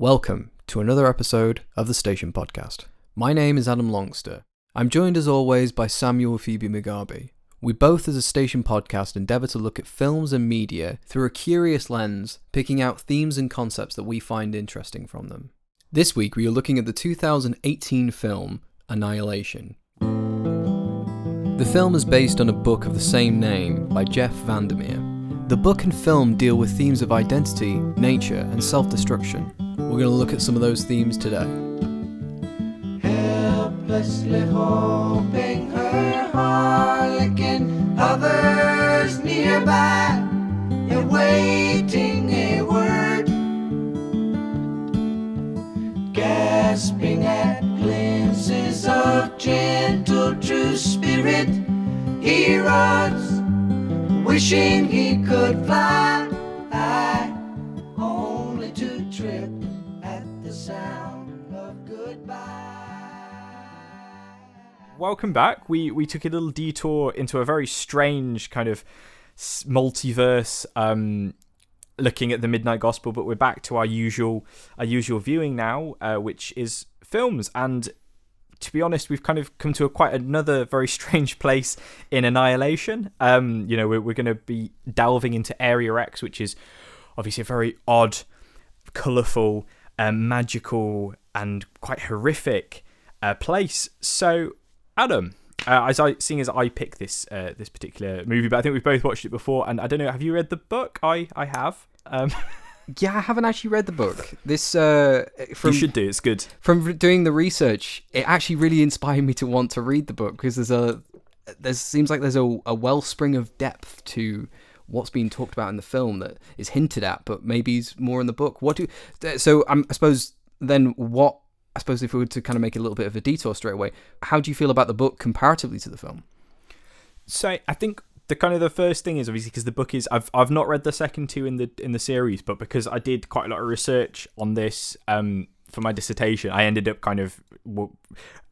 Welcome to another episode of the Station Podcast. My name is Adam Longster. I'm joined as always by Samuel Phoebe Mugabe. We both, as a station podcast, endeavour to look at films and media through a curious lens, picking out themes and concepts that we find interesting from them. This week, we are looking at the 2018 film Annihilation. The film is based on a book of the same name by Jeff Vandermeer. The book and film deal with themes of identity, nature, and self destruction. We're going to look at some of those themes today. helplessly hoping her harlequin nearby, awaiting a word, gasping at glimpses of gentle true spirit. He runs, wishing he could fly, sound of goodbye. welcome back. We we took a little detour into a very strange kind of multiverse, um, looking at the Midnight Gospel, but we're back to our usual our usual viewing now, uh, which is films. And to be honest, we've kind of come to a quite another very strange place in Annihilation. Um, you know, we're we're going to be delving into Area X, which is obviously a very odd, colourful, um, magical, and quite horrific uh, place. So, Adam, uh, as I seeing as I picked this uh, this particular movie, but I think we've both watched it before, and I don't know, have you read the book? I I have. Um, Yeah, I haven't actually read the book. This uh, from you should do. It's good. from doing the research, it actually really inspired me to want to read the book because there's a there seems like there's a, a wellspring of depth to what's being talked about in the film that is hinted at, but maybe is more in the book. What do so? Um, I suppose then what I suppose if we were to kind of make a little bit of a detour straight away, how do you feel about the book comparatively to the film? So I think the kind of the first thing is obviously because the book is I've I've not read the second two in the in the series, but because I did quite a lot of research on this um for my dissertation, I ended up kind of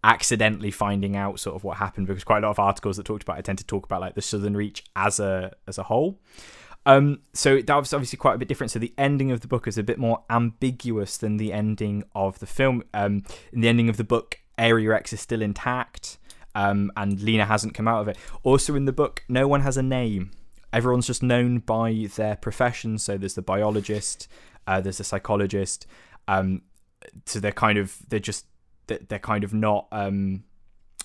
accidentally finding out sort of what happened because quite a lot of articles that talked about it tend to talk about like the Southern Reach as a as a whole. Um, so that was obviously quite a bit different. So the ending of the book is a bit more ambiguous than the ending of the film. Um, in the ending of the book, Area X is still intact, um, and Lena hasn't come out of it. Also in the book, no one has a name. Everyone's just known by their profession. So there's the biologist, uh, there's the psychologist. Um, so they're kind of they're just they're they're kind of not um,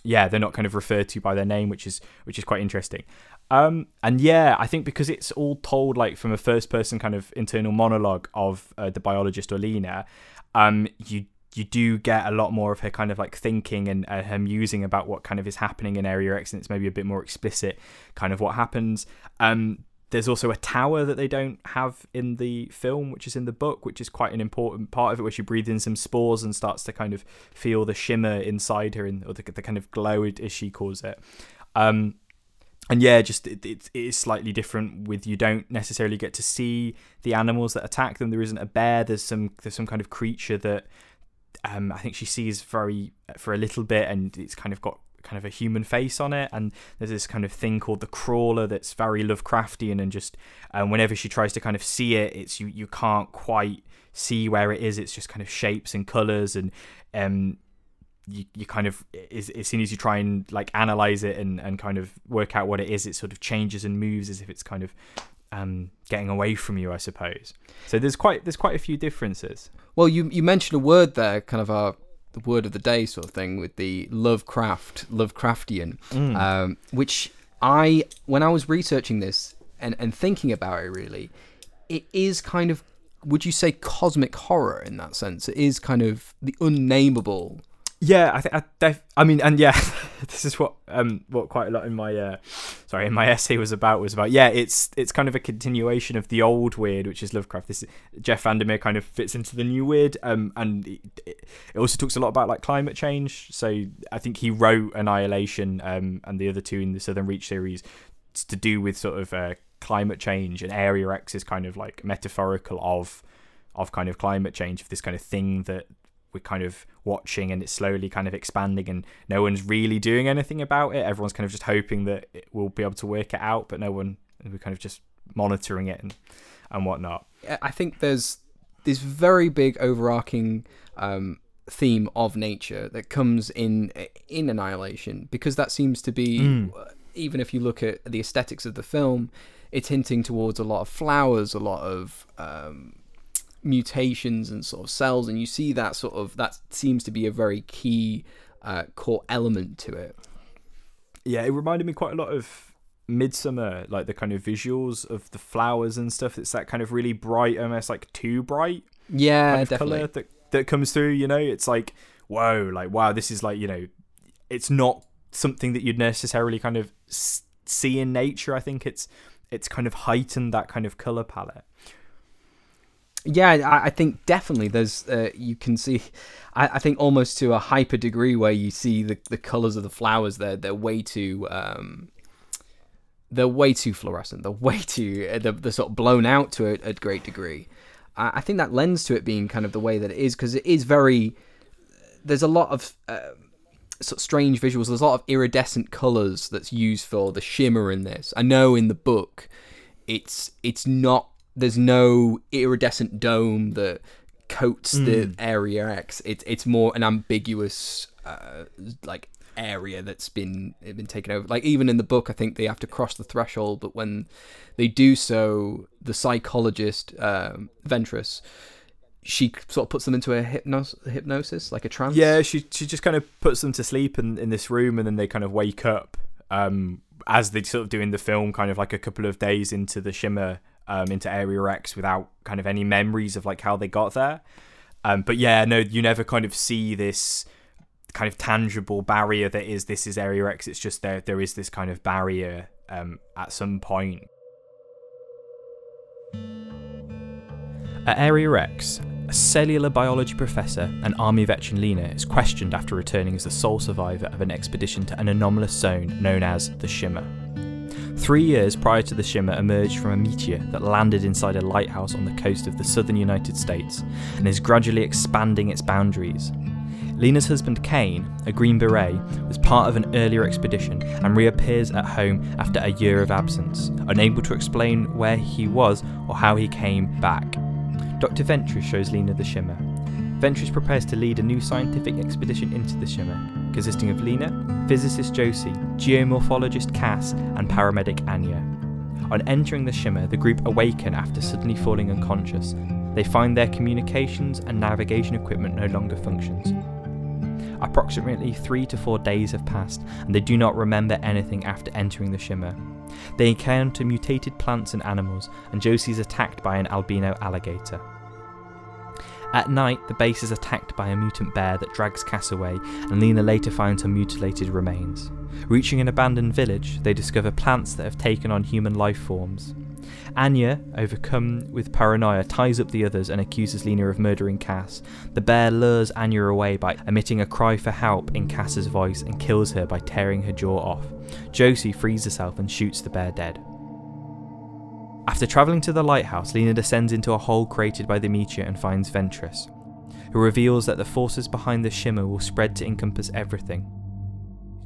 yeah they're not kind of referred to by their name, which is which is quite interesting. Um, and yeah, I think because it's all told like from a first person kind of internal monologue of uh, the biologist or Lena, um, you you do get a lot more of her kind of like thinking and uh, her musing about what kind of is happening in Area X, and it's maybe a bit more explicit, kind of what happens. Um, there's also a tower that they don't have in the film, which is in the book, which is quite an important part of it, where she breathes in some spores and starts to kind of feel the shimmer inside her, and or the, the kind of glow, as she calls it. Um, and yeah, just it, it, it is slightly different. With you don't necessarily get to see the animals that attack them. There isn't a bear. There's some there's some kind of creature that um, I think she sees very for a little bit, and it's kind of got kind of a human face on it. And there's this kind of thing called the crawler that's very Lovecraftian, and just um, whenever she tries to kind of see it, it's you you can't quite see where it is. It's just kind of shapes and colors, and um, you, you kind of as, as soon as you try and like analyze it and, and kind of work out what it is, it sort of changes and moves as if it's kind of um, getting away from you, I suppose. So there's quite there's quite a few differences. Well, you you mentioned a word there, kind of a the word of the day sort of thing with the Lovecraft, Lovecraftian, um, which I when I was researching this and and thinking about it really, it is kind of would you say cosmic horror in that sense? It is kind of the unnameable. Yeah, I think I, def- I mean, and yeah, this is what um what quite a lot in my uh sorry in my essay was about was about yeah it's it's kind of a continuation of the old weird which is Lovecraft. This is, Jeff Vandermeer kind of fits into the new weird um and it, it also talks a lot about like climate change. So I think he wrote Annihilation um and the other two in the Southern Reach series to do with sort of uh, climate change and Area X is kind of like metaphorical of of kind of climate change of this kind of thing that we're kind of watching and it's slowly kind of expanding and no one's really doing anything about it everyone's kind of just hoping that it, we'll be able to work it out but no one we're kind of just monitoring it and and whatnot I think there's this very big overarching um, theme of nature that comes in in Annihilation because that seems to be Mm. even if you look at the aesthetics of the film, it's hinting towards a lot of flowers, a lot of um, mutations and sort of cells, and you see that sort of that seems to be a very key uh, core element to it. Yeah, it reminded me quite a lot of Midsommar, like the kind of visuals of the flowers and stuff. It's that kind of really bright, almost like too bright Yeah, kind of definitely. color that that comes through. You know, it's like whoa, like wow, this is like you know, it's not something that you'd necessarily kind of see in nature. I think it's it's kind of heightened that kind of color palette. Yeah, I, I think definitely there's uh, you can see, I, I think almost to a hyper degree where you see the, the colors of the flowers. They're they're way too um, they're way too fluorescent. They're way too uh, they're, they're sort of blown out to a, a great degree. I, I think that lends to it being kind of the way that it is because it is very. There's a lot of. Uh, sort of strange visuals. There's a lot of iridescent colors that's used for the shimmer in this. I know in the book, it's it's not. There's no iridescent dome that coats the area X. It's it's more an ambiguous uh, like area that's been been taken over. Like even in the book, I think they have to cross the threshold, but when they do so, the psychologist um, Ventress. She sort of puts them into a hypnos- hypnosis, like a trance. Yeah, she she just kind of puts them to sleep in, in this room, and then they kind of wake up um, as they sort of do in the film, kind of like a couple of days into the shimmer, um, into Area X, without kind of any memories of like how they got there. Um, but yeah, no, you never kind of see this kind of tangible barrier that is this is Area X. It's just there there is this kind of barrier um, at some point. At Area X, a cellular biology professor and army veteran Lena is questioned after returning as the sole survivor of an expedition to an anomalous zone known as the Shimmer. Three years prior to the Shimmer emerged from a meteor that landed inside a lighthouse on the coast of the southern United States and is gradually expanding its boundaries. Lena's husband Kane, a Green Beret, was part of an earlier expedition and reappears at home after a year of absence, unable to explain where he was or how he came back. Dr. Ventress shows Lena the Shimmer. Ventress prepares to lead a new scientific expedition into the Shimmer, consisting of Lena, physicist Josie, geomorphologist Cass, and paramedic Anya. On entering the Shimmer, the group awaken after suddenly falling unconscious. They find their communications and navigation equipment no longer functions. Approximately three to four days have passed, and they do not remember anything after entering the Shimmer. They encounter mutated plants and animals, and Josie is attacked by an albino alligator. At night, the base is attacked by a mutant bear that drags Cass away, and Lena later finds her mutilated remains. Reaching an abandoned village, they discover plants that have taken on human life forms. Anya, overcome with paranoia, ties up the others and accuses Lena of murdering Cass. The bear lures Anya away by emitting a cry for help in Cass's voice and kills her by tearing her jaw off. Josie frees herself and shoots the bear dead. After travelling to the lighthouse, Lena descends into a hole created by the meteor and finds Ventress, who reveals that the forces behind the shimmer will spread to encompass everything.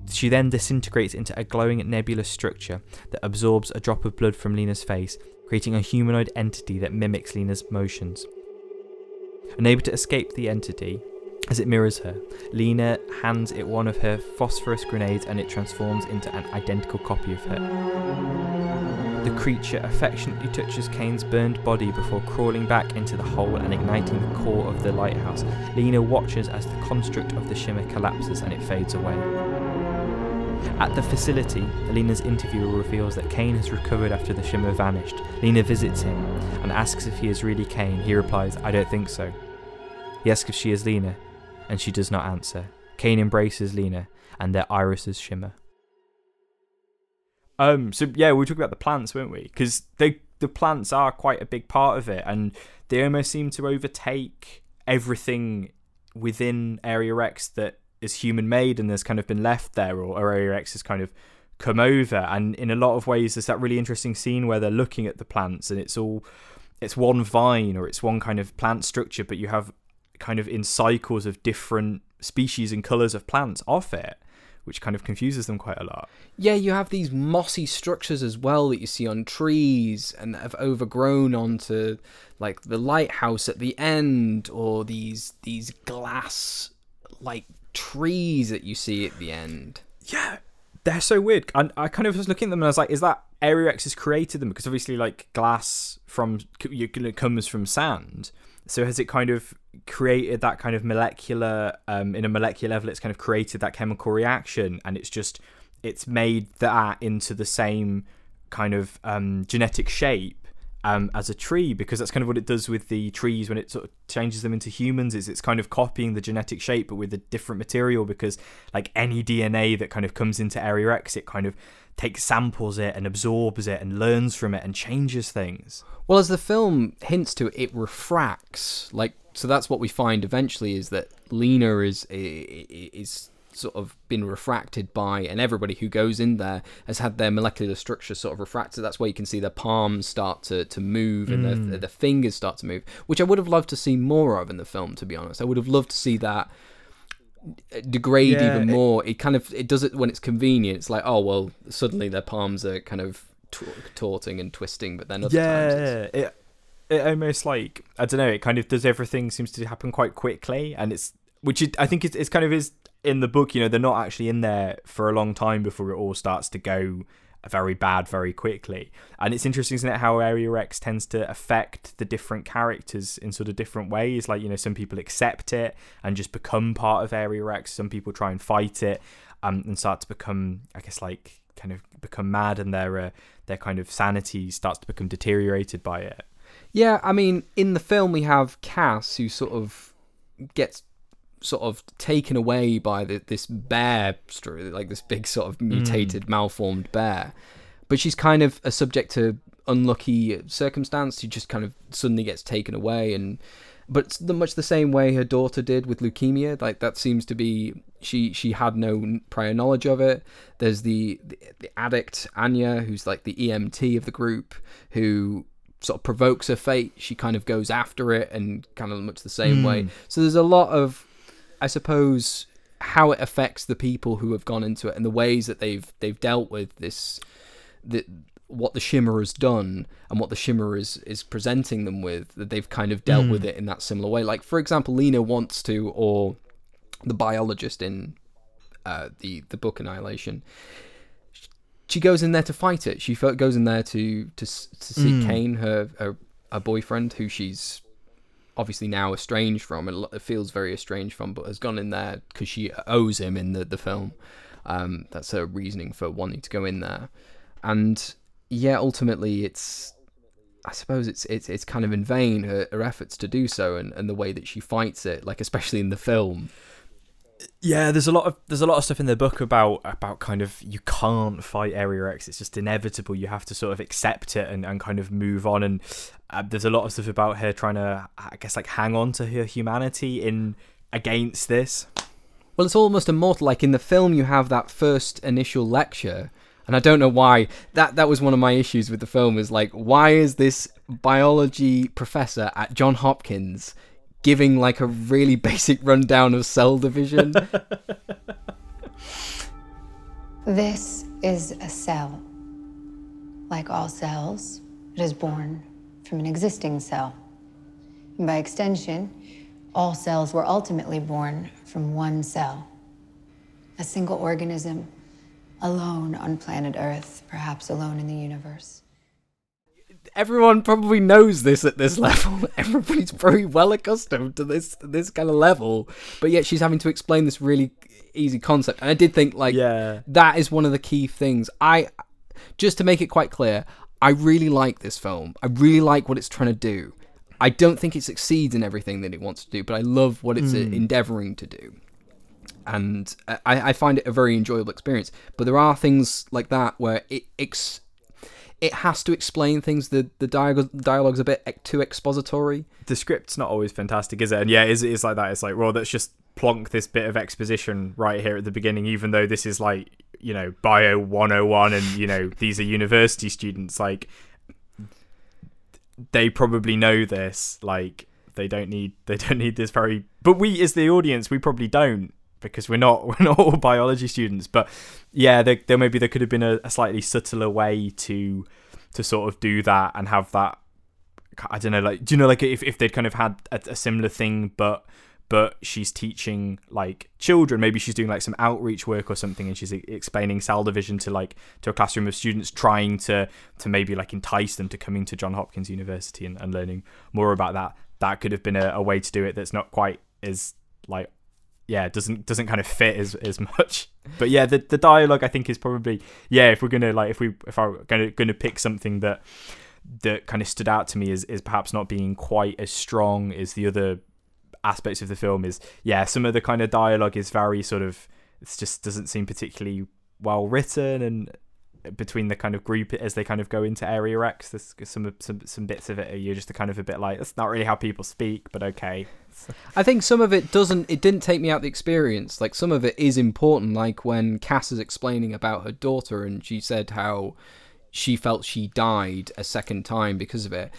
She then disintegrates into a glowing nebulous structure that absorbs a drop of blood from Lena's face, creating a humanoid entity that mimics Lena's motions. Unable to escape the entity, as it mirrors her, Lena hands it one of her phosphorus grenades and it transforms into an identical copy of her. The creature affectionately touches Kane's burned body before crawling back into the hole and igniting the core of the lighthouse. Lena watches as the construct of the shimmer collapses and it fades away. At the facility, Lena's interviewer reveals that Kane has recovered after the shimmer vanished. Lena visits him and asks if he is really Kane. He replies, I don't think so. He asks if she is Lena, and she does not answer. Kane embraces Lena, and their irises shimmer. Um. So yeah, we were talking about the plants, weren't we? Because they the plants are quite a big part of it, and they almost seem to overtake everything within Area X that is human made and has kind of been left there, or, or Area X has kind of come over. And in a lot of ways, there's that really interesting scene where they're looking at the plants, and it's all it's one vine or it's one kind of plant structure, but you have kind of in cycles of different species and colors of plants off it which kind of confuses them quite a lot. Yeah, you have these mossy structures as well that you see on trees and that have overgrown onto like the lighthouse at the end or these these glass like trees that you see at the end. Yeah, they're so weird. And I kind of was looking at them and I was like, is that Area X has created them? Because obviously, like glass from you can- it comes from sand. So has it kind of created that kind of molecular, um, in a molecular level, it's kind of created that chemical reaction, and it's just it's made that into the same kind of um, genetic shape um, as a tree because that's kind of what it does with the trees when it sort of changes them into humans is it's kind of copying the genetic shape but with a different material because like any DNA that kind of comes into Area X it kind of takes samples it and absorbs it and learns from it and changes things. Well, as the film hints to, it refracts. Like, so that's what we find eventually is that Lena is is sort of been refracted by, and everybody who goes in there has had their molecular structure sort of refracted. That's why you can see their palms start to, to move and their, mm. their fingers start to move, which I would have loved to see more of in the film. To be honest, I would have loved to see that degrade Yeah, even more. It kind of it does it when it's convenient. It's like, oh well, suddenly their palms are kind of torting and twisting, but then other times it's Yeah, it it almost like I don't know. It kind of does everything seems to happen quite quickly, and it's which it, I think it's, it's kind of is in the book. You know, they're not actually in there for a long time before it all starts to go very bad very quickly. And it's interesting, isn't it, how Area X tends to affect the different characters in sort of different ways. Like you know, some people accept it and just become part of Area X. Some people try and fight it um, and start to become, I guess, like kind of become mad, and their uh, their kind of sanity starts to become deteriorated by it. Yeah, I mean, in the film we have Cass who sort of gets sort of taken away by the, this bear, like this big sort of hmm. mutated, malformed bear. But she's kind of a subject to unlucky circumstance. She just kind of suddenly gets taken away, and but it's the, much the same way her daughter did with leukemia. Like that seems to be she she had no prior knowledge of it. There's the the, the addict Anya, who's like the EMT of the group, who sort of provokes her fate. She kind of goes after it, and kind of much the same hmm. way. So there's a lot of, I suppose, how it affects the people who have gone into it and the ways that they've they've dealt with this, the what the shimmer has done and what the shimmer is is presenting them with that they've kind of dealt with it in that similar way. Like for example lena wants to or the biologist in uh, the the book annihilation she goes in there to fight it. She goes in there to to, to see kane her, her her boyfriend who she's obviously now estranged from and feels very estranged from but has gone in there because she owes him in the, the film. Um, that's her reasoning for wanting to go in there. And yeah ultimately it's I suppose it's it's it's kind of in vain her, her efforts to do so and, and the way that she fights it like especially in the film Yeah, there's a lot of there's a lot of stuff in the book about about kind of you can't fight Area X. It's just inevitable. You have to sort of accept it and, and kind of move on. And uh, there's a lot of stuff about her trying to, I guess, like hang on to her humanity in against this. Well, it's almost immortal. Like in the film, you have that first initial lecture, and I don't know why. That that was one of my issues with the film. Is like, why is this biology professor at John Hopkins giving like a really basic rundown of cell division? This is a cell. Like all cells, it is born from an existing cell. And by extension, all cells were ultimately born from one cell. A single organism, alone on planet Earth, perhaps alone in the universe. Everyone probably knows this at this level. Everybody's very well accustomed to this this kind of level, but yet she's having to explain this really easy concept. And I did think like Yeah. that is one of the key things. I just to make it quite clear, I really like this film. I really like what it's trying to do. I don't think it succeeds in everything that it wants to do, but I love what it's uh, endeavoring to do. And I, I find it a very enjoyable experience. But there are things like that where it ex- it has to explain things. The the dialogue dialogue's a bit too expository. The script's not always fantastic, is it? And yeah, it's, it's like that. It's like, well, let's just plonk this bit of exposition right here at the beginning, even though this is like, you know, Bio 101 and, you know, these are university students. Like, they probably know this. Like, they don't need they don't need this very. But we, as the audience, we probably don't. Because we're not we're not all biology students. But yeah, there, there maybe there could have been a, a slightly subtler way to to sort of do that and have that. I don't know, like do you know, like if if they'd kind of had a, a similar thing, but but she's teaching like children maybe she's doing like some outreach work or something and she's explaining cell division to like to a classroom of students trying to to maybe like entice them to coming to john hopkins university and, and learning more about that that could have been a, a way to do it that's not quite as like yeah doesn't doesn't kind of fit as as much. But yeah the the dialogue i think is probably yeah if we're gonna like if we if i'm gonna gonna pick something that that kind of stood out to me is is perhaps not being quite as strong as the other aspects of the film is yeah some of the kind of dialogue is very sort of it just doesn't seem particularly well written and between the kind of group as they kind of go into area x there's some some some bits of it are you're just kind of a bit like that's not really how people speak but okay I think some of it doesn't. It didn't take me out the experience. Like some of it is important. Like when Cass is explaining about her daughter, and she said how she felt she died a second time because of it.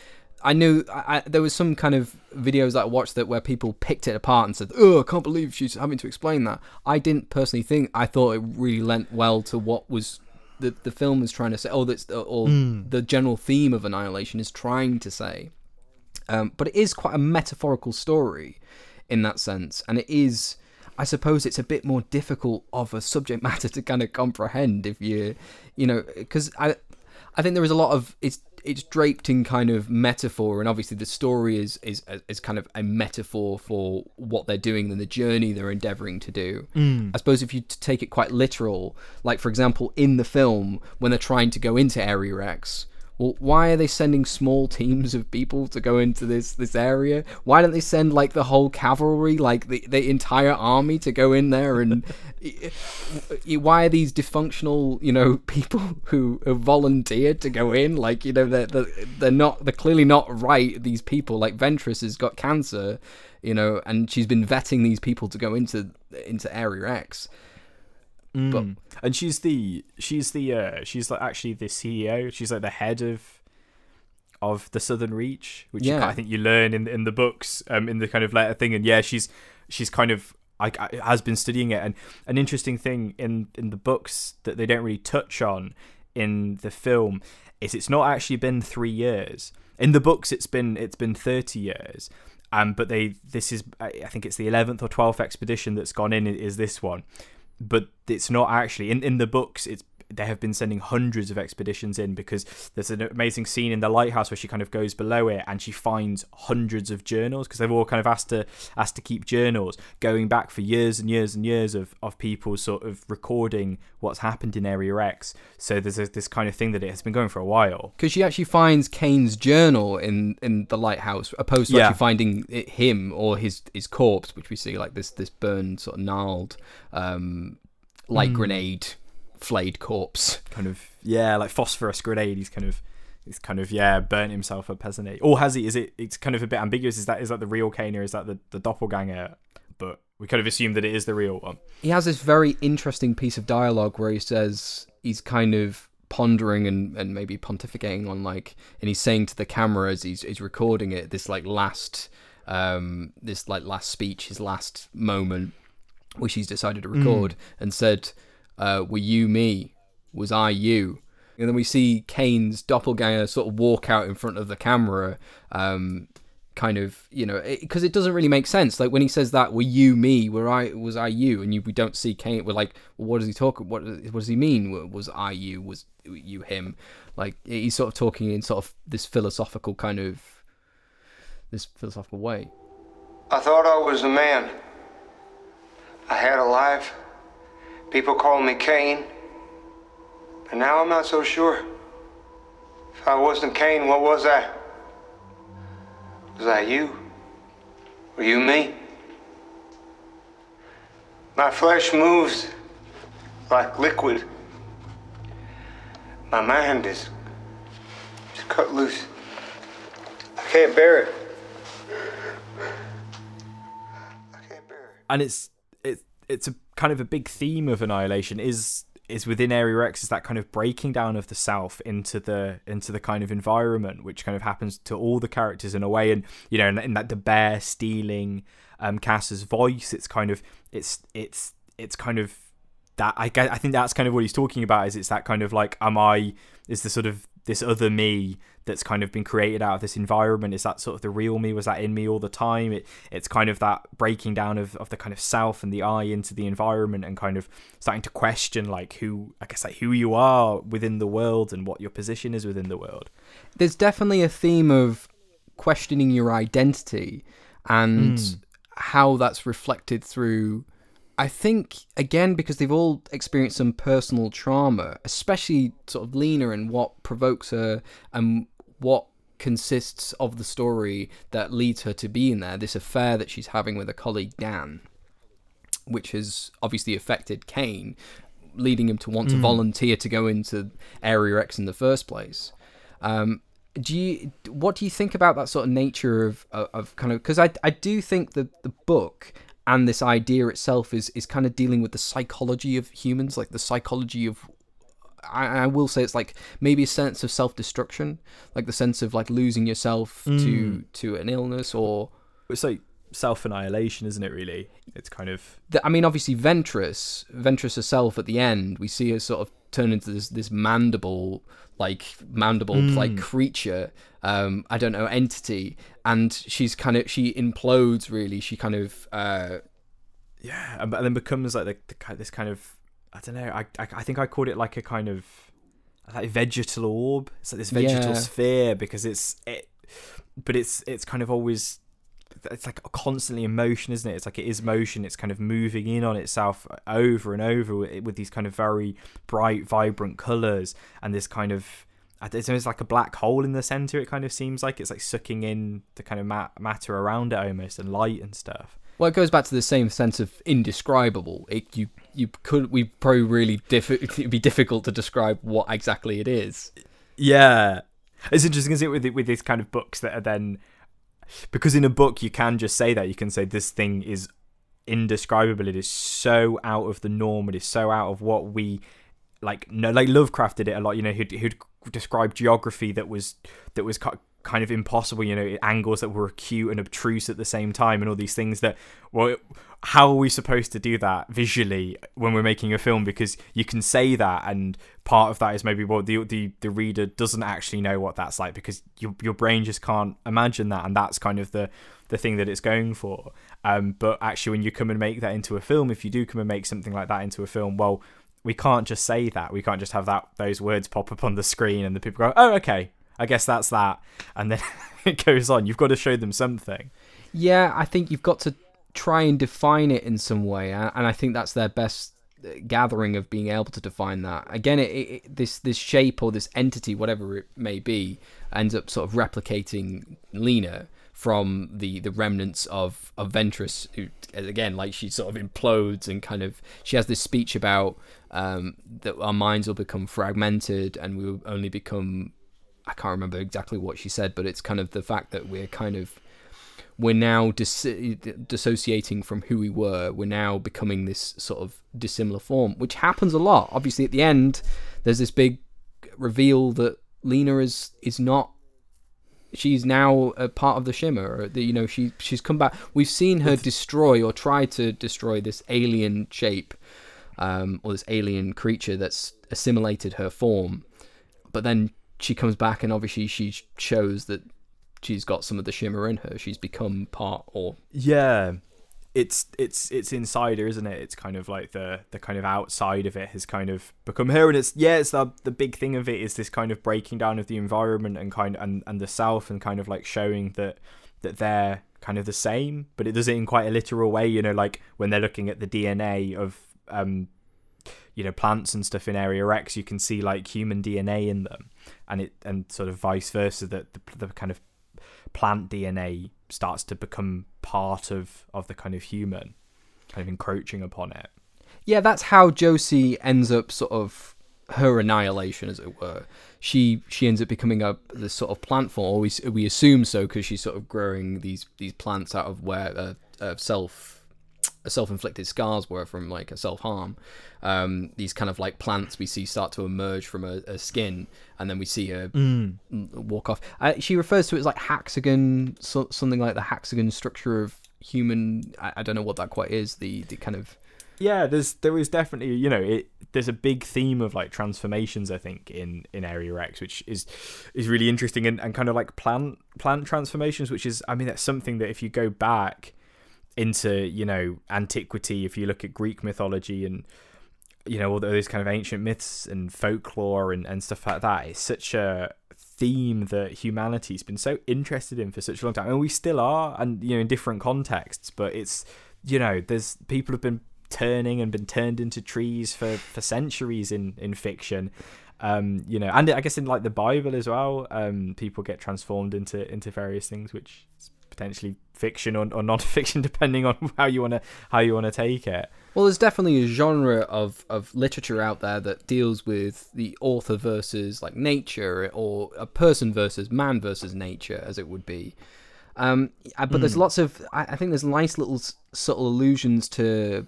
I knew I, there was some kind of videos that I watched that where people picked it apart and said, "Oh, I can't believe she's having to explain that." I didn't personally think. I thought it really lent well to what was the the film is trying to say. Oh, that's or the general theme of Annihilation is trying to say. Um, but it is quite a metaphorical story in that sense, and it is. I suppose it's a bit more difficult of a subject matter to kind of comprehend if you, you know, because I, I think there is a lot of it's it's draped in kind of metaphor, and obviously the story is is is kind of a metaphor for what they're doing and the journey they're endeavoring to do. Mm. I suppose if you take it quite literal, like for example in the film when they're trying to go into Area X. Well, why are they sending small teams of people to go into this this area? Why don't they send like the whole cavalry, like the the entire army, to go in there? And why are these dysfunctional, you know, people who have volunteered to go in? Like, you know, they're they're, they're not they're clearly not right. These people, like Ventress, has got cancer, you know, and she's been vetting these people to go into into Area X. But and she's the she's the uh she's like actually the ceo she's like the head of of the southern reach which Yeah. i think you learn in in the books um in the kind of letter thing. And yeah she's she's kind of like I- has been studying it. And an interesting thing in in the books that they don't really touch on in the film is it's not actually been three years. In the books it's been it's been 30 years. Um but they this is i I think it's the 11th or 12th expedition that's gone in is this one but it's not actually in in the books it's they have been sending hundreds of expeditions in because there's an amazing scene in the lighthouse where she kind of goes below it and she finds hundreds of journals because they've all kind of asked to asked to keep journals going back for years and years and years of, of people sort of recording what's happened in Area X. So there's a, this kind of thing that it has been going for a while. because she actually finds Kane's journal in in the lighthouse, opposed to Yeah. actually finding it, him or his his corpse, which we see like this this burned sort of gnarled, um, like grenade flayed corpse. Kind of yeah, like phosphorus grenade. He's kind of he's kind of yeah burnt himself up, hasn't he? Or has he? Is it? It's kind of a bit ambiguous. Is that is that the real Kane or is that the the doppelganger? But we kind of assume that it is the real one. He has this very interesting piece of dialogue where he says he's kind of pondering and, and maybe pontificating on like and he's saying to the camera as he's, he's recording it this like last um this like last speech his last moment which he's decided to record and said uh were you me was i you? And then we see kane's doppelganger sort of walk out in front of the camera um kind of you know because it, doesn't really make sense. Like when he says that were you me? Were i was i you? And you we don't see kane we're like well, what does he talk what, what does he mean? Was i you? Was you him? Like he's sort of talking in sort of this philosophical kind of this philosophical way. I thought I was a man. I had a life. People call me Kane. But now I'm not so sure. If I wasn't Kane, what was I? Was I you? Were you me? My flesh moves like liquid. My mind is just cut loose. I can't bear it. I can't bear it. and it's it's it's a kind of a big theme of annihilation is is within area x is that kind of breaking down of the self into the into the kind of environment which kind of happens to all the characters in a way. And you know in, in that the bear stealing um cass's voice it's kind of it's it's it's kind of that I get, I think that's kind of what he's talking about is it's that kind of like am I is the sort of this other me that's kind of been created out of this environment? Is that sort of the real me? Was that in me all the time? It it's kind of that breaking down of, of the kind of self and the I into the environment and kind of starting to question like who I guess like who you are within the world and what your position is within the world. There's definitely a theme of questioning your identity and Hmm. how that's reflected through I think again because they've all experienced some personal trauma, especially sort of Lena and what provokes her and what consists of the story that leads her to be in there. This affair that she's having with a colleague Dan, which has obviously affected Kane, leading him to want to volunteer to go into Area X in the first place. Um, do you what do you think about that sort of nature of of, of kind of because I I do think the the book and this idea itself is is kind of dealing with the psychology of humans, like the psychology of I, I will say it's like maybe a sense of self destruction, like the sense of like losing yourself to mm. to an illness or it's like self annihilation isn't it really it's kind of I mean, obviously, Ventress, Ventress herself at the end, we see her sort of turn into this this mandible, like mandible like creature. Um, I don't know entity, and she's kind of she implodes. Really, she kind of uh, yeah and, and then becomes like the, the this kind of I don't know I, I I think I called it like a kind of like vegetal orb it's like this vegetal Yeah. sphere because it's it but it's it's kind of always it's like constantly in motion isn't it it's like it is motion it's kind of moving in on itself over and over with, with these kind of very bright vibrant colors and this kind of it's almost like a black hole in the center it kind of seems like it's like sucking in the kind of ma- matter around it almost and light and stuff well, it goes back to the same sense of indescribable. It, you you could we probably really diff- it'd be difficult to describe what exactly it is. Yeah, it's interesting, isn't it, with with these kind of books that are then because in a book you can just say that you can say this thing is indescribable. It is so out of the norm. It is so out of what we like. No, like Lovecraft did it a lot. You know, who'd, who'd describe geography that was that was kind of impossible. You know, angles that were acute and obtruse at the same time, and all these things that well. How are we supposed to do that visually when we're making a film? Because you can say that, and part of that is maybe what the the, the reader doesn't actually know what that's like because your your brain just can't imagine that, and that's kind of the the thing that it's going for. Um, but actually, when you come and make that into a film, if you do come and make something like that into a film, well, we can't just say that. We can't just have that those words pop up on the screen and the people go, "Oh, okay, I guess that's that," and then it goes on. You've got to show them something. Yeah, I think you've got to try and define it in some way, and I think that's their best uh, gathering of being able to define that. Again, it, it, this this shape or this entity, whatever it may be, ends up sort of replicating Lena from the the remnants of of Ventress, who again, like she sort of implodes and kind of she has this speech about um, that our minds will become fragmented and we will only become. I can't remember exactly what she said, but it's kind of the fact that we're kind of we're now dis- dissociating from who we were. We're now becoming this sort of dissimilar form, which happens a lot. Obviously, at the end, there's this big reveal that Lena is is not. She's now a part of the Shimmer. The, you know, she she's come back. We've seen her destroy or try to destroy this alien shape, um, or this alien creature that's assimilated her form. But then she comes back, and obviously she shows that she's got some of the shimmer in her. She's become part or Yeah, it's it's it's insider, isn't it? It's kind of like the the kind of outside of it has kind of become her, and it's yeah, it's the the big thing of it is this kind of breaking down of the environment and kind and and the self, and kind of like showing that that they're kind of the same, but it does it in quite a literal way. You know, like when they're looking at the DNA of um you know plants and stuff in area x you can see like human dna in them and it and sort of vice versa that the, the kind of plant dna starts to become part of of the kind of human kind of encroaching upon it yeah. That's how Josie ends up sort of her annihilation, as it were. She she ends up becoming a this sort of plant form. Or we we assume so because she's sort of growing these these plants out of where uh, uh, self self-inflicted scars were from like a self-harm um these kind of like plants we see start to emerge from a, her skin and then we see her walk off. Uh, she refers to it as like hexagon so, something like the hexagon structure of human I, I don't know what that quite is the the kind of yeah there's there is definitely you know it there's a big theme of like transformations i think in in area x which is is really interesting and, and kind of like plant plant transformations which is i mean that's something that if you go back into you know antiquity if you look at greek mythology and you know all those kind of ancient myths and folklore and, and stuff like that it's such a theme that humanity's been so interested in for such a long time. And we still are and you know in different contexts but it's you know there's people have been turning and been turned into trees for for centuries in in fiction. Um you know and i guess in like the bible as well um people get transformed into into various things which is potentially fiction or, or non-fiction depending on how you want to how you want to take it Well, there's definitely a genre of, of literature out there that deals with the author versus like nature, or a person versus man versus nature, as it would be. Um, uh, but there's lots of I, I think there's nice little subtle allusions to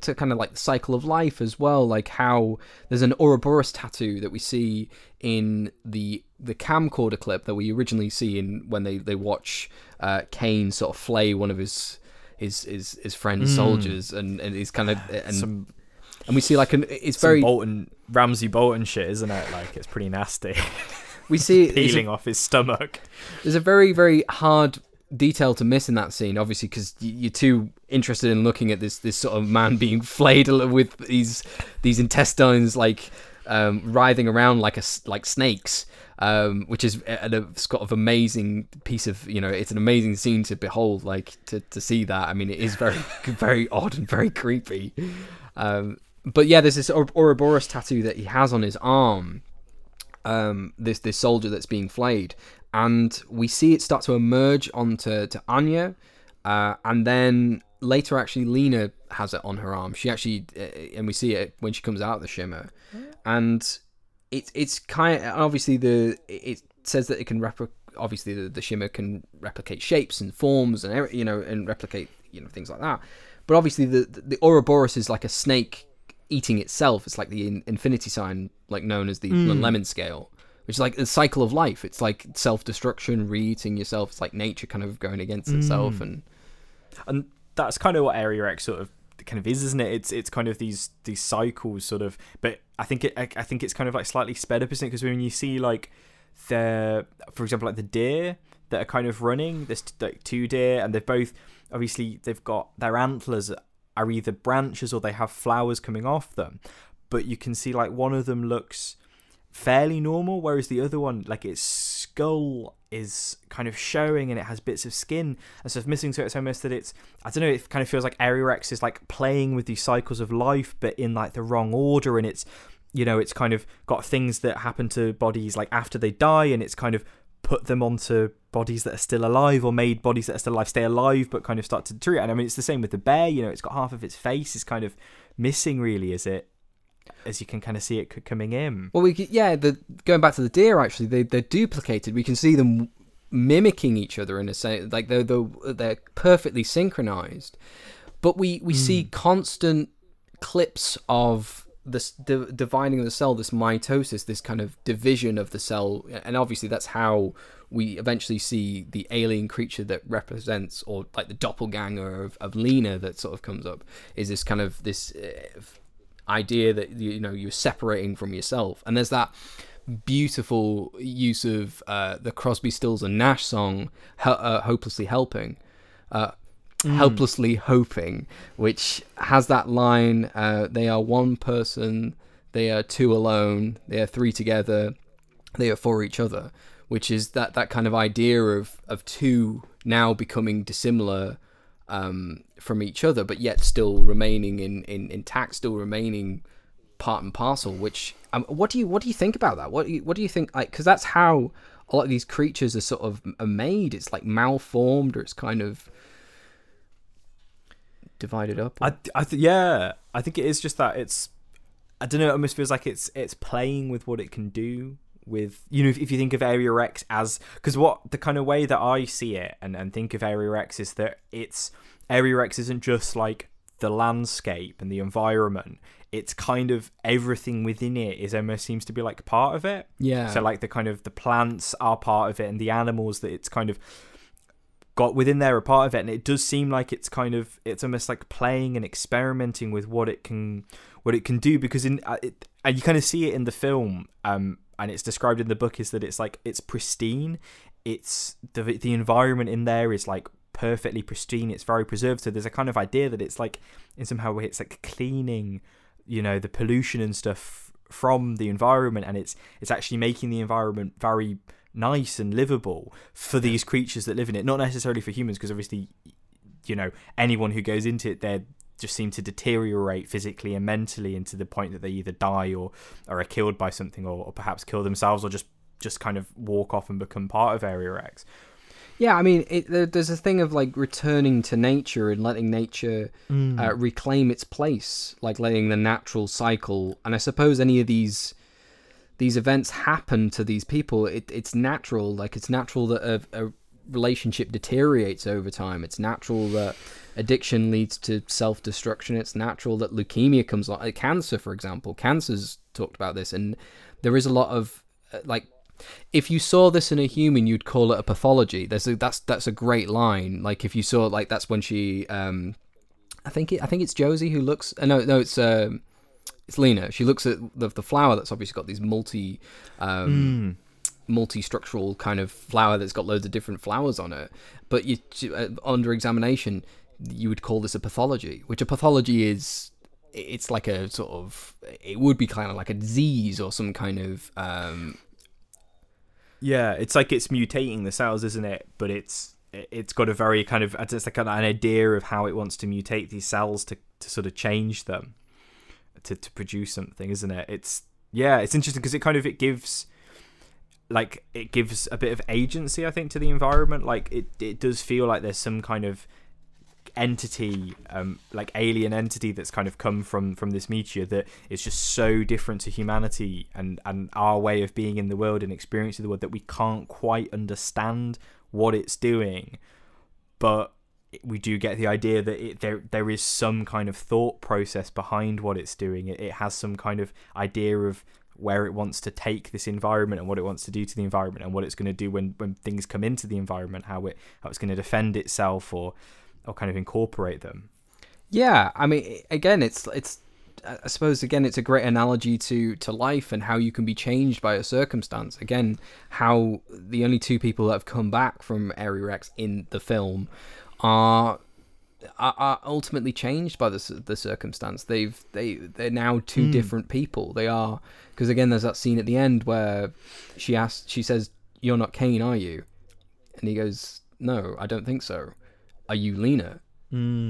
to kind of like the cycle of life as well, like how there's an Ouroboros tattoo that we see in the the camcorder clip that we originally see in when they they watch uh, Kane sort of flay one of his his his his friend's soldiers, and and he's kind of and some and we see like an it's very bolton ramsay bolton shit isn't it? Like it's pretty nasty. We see it's a- peeling off his stomach. There's a very, very hard detail to miss in that scene, obviously, because you're too interested in looking at this this sort of man being flayed with these these intestines like um, writhing around like a like snakes, um, which is a, a sort of amazing piece of you know it's an amazing scene to behold, like to to see that. I mean, it is very very odd and very creepy. Um, but yeah, there's this Or- Ouroboros tattoo that he has on his arm, um, this this soldier that's being flayed, and we see it start to emerge onto to Anya, uh, and then later actually Lena has it on her arm. She actually, uh, and we see it when she comes out of the shimmer, and it's it's kind of obviously the it says that it can replicate. Obviously, the, the shimmer can replicate shapes and forms and you know and replicate you know things like that. But obviously, the the Ouroboros is like a snake eating itself. It's like the in- infinity sign, like known as the hmm. lemniscate, which is like the cycle of life. It's like self destruction, re eating yourself. It's like nature kind of going against hmm. itself. And and that's kind of what area x sort of kind of is isn't it? It's it's kind of these these cycles sort of but i think it i think it's kind of like slightly sped up isn't it? Because when you see like the for example like the deer that are kind of running there's like two deer and they've both obviously they've got their antlers are either branches or they have flowers coming off them but you can see like one of them looks fairly normal, whereas the other one, like its skull is kind of showing and it has bits of skin and stuff missing. So it's almost that it's, I don't know, it kind of feels like Area X is like playing with these cycles of life, but in like the wrong order. And it's, you know, it's kind of got things that happen to bodies like after they die and it's kind of put them onto bodies that are still alive or made bodies that are still alive stay alive but kind of start to deteriorate. And I mean, it's the same with the bear, you know, it's got half of its face is kind of missing really, is it? As you can kind of see it coming in. well, we yeah, the going back to the deer actually, they they're duplicated. We can see them mimicking each other in a sense, like they're they're, they're perfectly synchronized. But we we see constant clips of this di- dividing of the cell, this mitosis, this kind of division of the cell, and obviously that's how we eventually see the alien creature that represents, or like the doppelganger of, of Lena that sort of comes up, is this kind of this uh, idea that you you know you're separating from yourself, and there's that beautiful use of uh, the Crosby, Stills and Nash song, Hel- uh, "Hopelessly Helping." Uh, helplessly hoping, which has that line: uh, "They are one person, they are two alone, they are three together, they are for each other," which is that that kind of idea of of two now becoming dissimilar um, from each other, but yet still remaining in, in intact, still remaining part and parcel. Which um, what do you what do you think about that? What do you, what do you think? Like, because that's how a lot of these creatures are sort of are made. It's like malformed, or it's kind of divided up. or- I, I th- yeah, I think it is just that it's, I don't know, it almost feels like it's it's playing with what it can do with you know if, if you think of Area X as because what the kind of way that I see it and and think of Area X is that it's Area X isn't just like the landscape and the environment. It's kind of everything within it is almost seems to be like part of it. yeah. So like the kind of the plants are part of it and the animals that it's kind of got within there a part of it and it does seem like it's kind of it's almost like playing and experimenting with what it can what it can do because in uh, it, and you kind of see it in the film um and it's described in the book is that it's like it's pristine it's the the environment in there is like perfectly pristine it's very preserved. So there's a kind of idea that it's like in somehow way it's like cleaning you know the pollution and stuff from the environment and it's it's actually making the environment very nice and livable for these creatures that live in it. Not necessarily for humans because obviously you know anyone who goes into it they just seem to deteriorate physically and mentally into the point that they either die or, or are killed by something or, or perhaps kill themselves or just just kind of walk off and become part of area x Yeah, I mean, it, there, there's a thing of like returning to nature and letting nature uh, reclaim its place, like letting the natural cycle. And I suppose any of these these events happen to these people. It, it's natural, like it's natural that a, a relationship deteriorates over time. It's natural that addiction leads to self destruction. It's natural that leukemia comes on. Like cancer, for example, cancer's talked about this, and there is a lot of uh, like if you saw this in a human, you'd call it a pathology. There's a, that's that's a great line. Like if you saw like that's when she, um, I think it, I think it's Josie who looks. Uh, no, no, it's um, it's Lena. She looks at the the flower that's obviously got these multi, um, multi-structural kind of flower that's got loads of different flowers on it. But you uh, under examination, you would call this a pathology, which a pathology is. It's like a sort of. It would be kind of like a disease or some kind of. Um, Yeah, it's like it's mutating the cells, isn't it? But it's it's got a very kind of it's like an idea of how it wants to mutate these cells to, to sort of change them to, to produce something, isn't it? It's yeah, it's interesting because it kind of it gives like it gives a bit of agency, I think, to the environment. Like it it does feel like there's some kind of entity um like alien entity that's kind of come from from this meteor that is just so different to humanity and and our way of being in the world and experiencing the world that we can't quite understand what it's doing. But we do get the idea that it, there there is some kind of thought process behind what it's doing. It, it has some kind of idea of where it wants to take this environment and what it wants to do to the environment and what it's going to do when when things come into the environment how it how it's going to defend itself or or kind of incorporate them Yeah, I mean, again, it's it's. I suppose again, it's a great analogy to to life and how you can be changed by a circumstance. Again, how the only two people that have come back from Area X in the film are are, are ultimately changed by the the circumstance. They've they they're now two hmm. different people. They are because again, there's that scene at the end where she asks, she says, "You're not Kane, are you?" And he goes, "No, I don't think so." Are you Lena?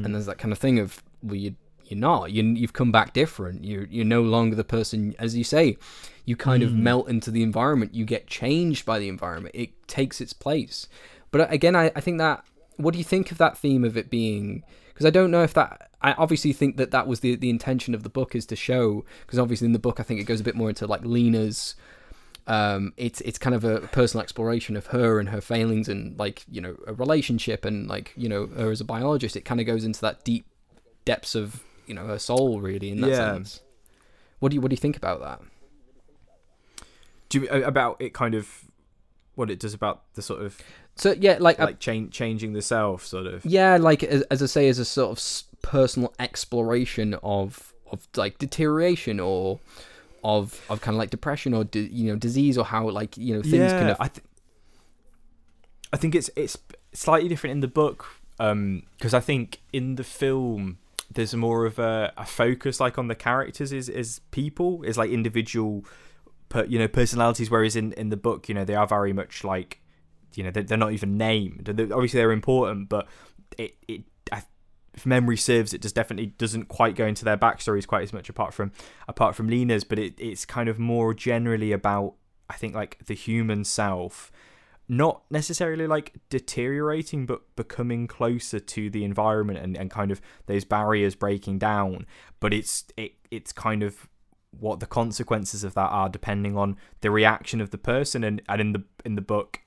and there's that kind of thing of well you you're not. You you've come back different. You're you're no longer the person as you say you kind of melt into the environment. You get changed by the environment. It takes its place. But uh, again I, I think that what do you think of that theme of it being because I don't know if that I obviously think that that was the the intention of the book is to show because obviously in the book I think it goes a bit more into like Lena's um, it's it's kind of a personal exploration of her and her failings and like you know a relationship and like you know her as a biologist. It kind of goes into that deep depths of you know her soul really in that Yeah. sense. What do you what do you think about that? do you, about it kind of what it does about the sort of So yeah, like, like change changing the self sort of yeah, like as, as I say, as a sort of personal exploration of of like deterioration or of of kind of like depression or di- you know disease or how like you know things kind of I, th- I think it's it's slightly different in the book um, because I think in the film there's more of a, a focus like on the characters is is people is like individual per, you know personalities whereas in in the book you know they are very much like you know they're, they're not even named. They're- obviously they're important but it it if memory serves it just definitely doesn't quite go into their backstories quite as much apart from apart from Lena's but it, it's kind of more generally about I think like the human self not necessarily like deteriorating but becoming closer to the environment and, and kind of those barriers breaking down. But it's it it's kind of what the consequences of that are depending on the reaction of the person. And, and in the in the book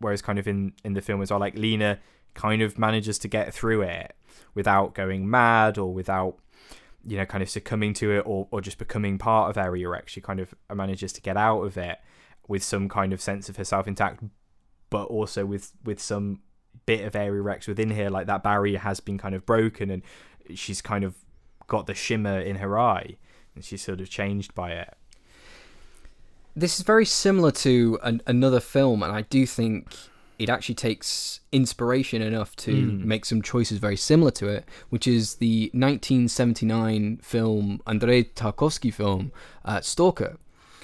whereas kind of in in the film as well like Lena kind of manages to get through it without going mad or without you know kind of succumbing to it or, or just becoming part of area X she kind of manages to get out of it with some kind of sense of herself intact but also with with some bit of Area X within here, like that barrier has been kind of broken, and she's kind of got the shimmer in her eye, and she's sort of changed by it. this is very similar to an, another film, and I do think it actually takes inspiration enough to make some choices very similar to it, which is the 1979 film Andrei Tarkovsky film uh, Stalker,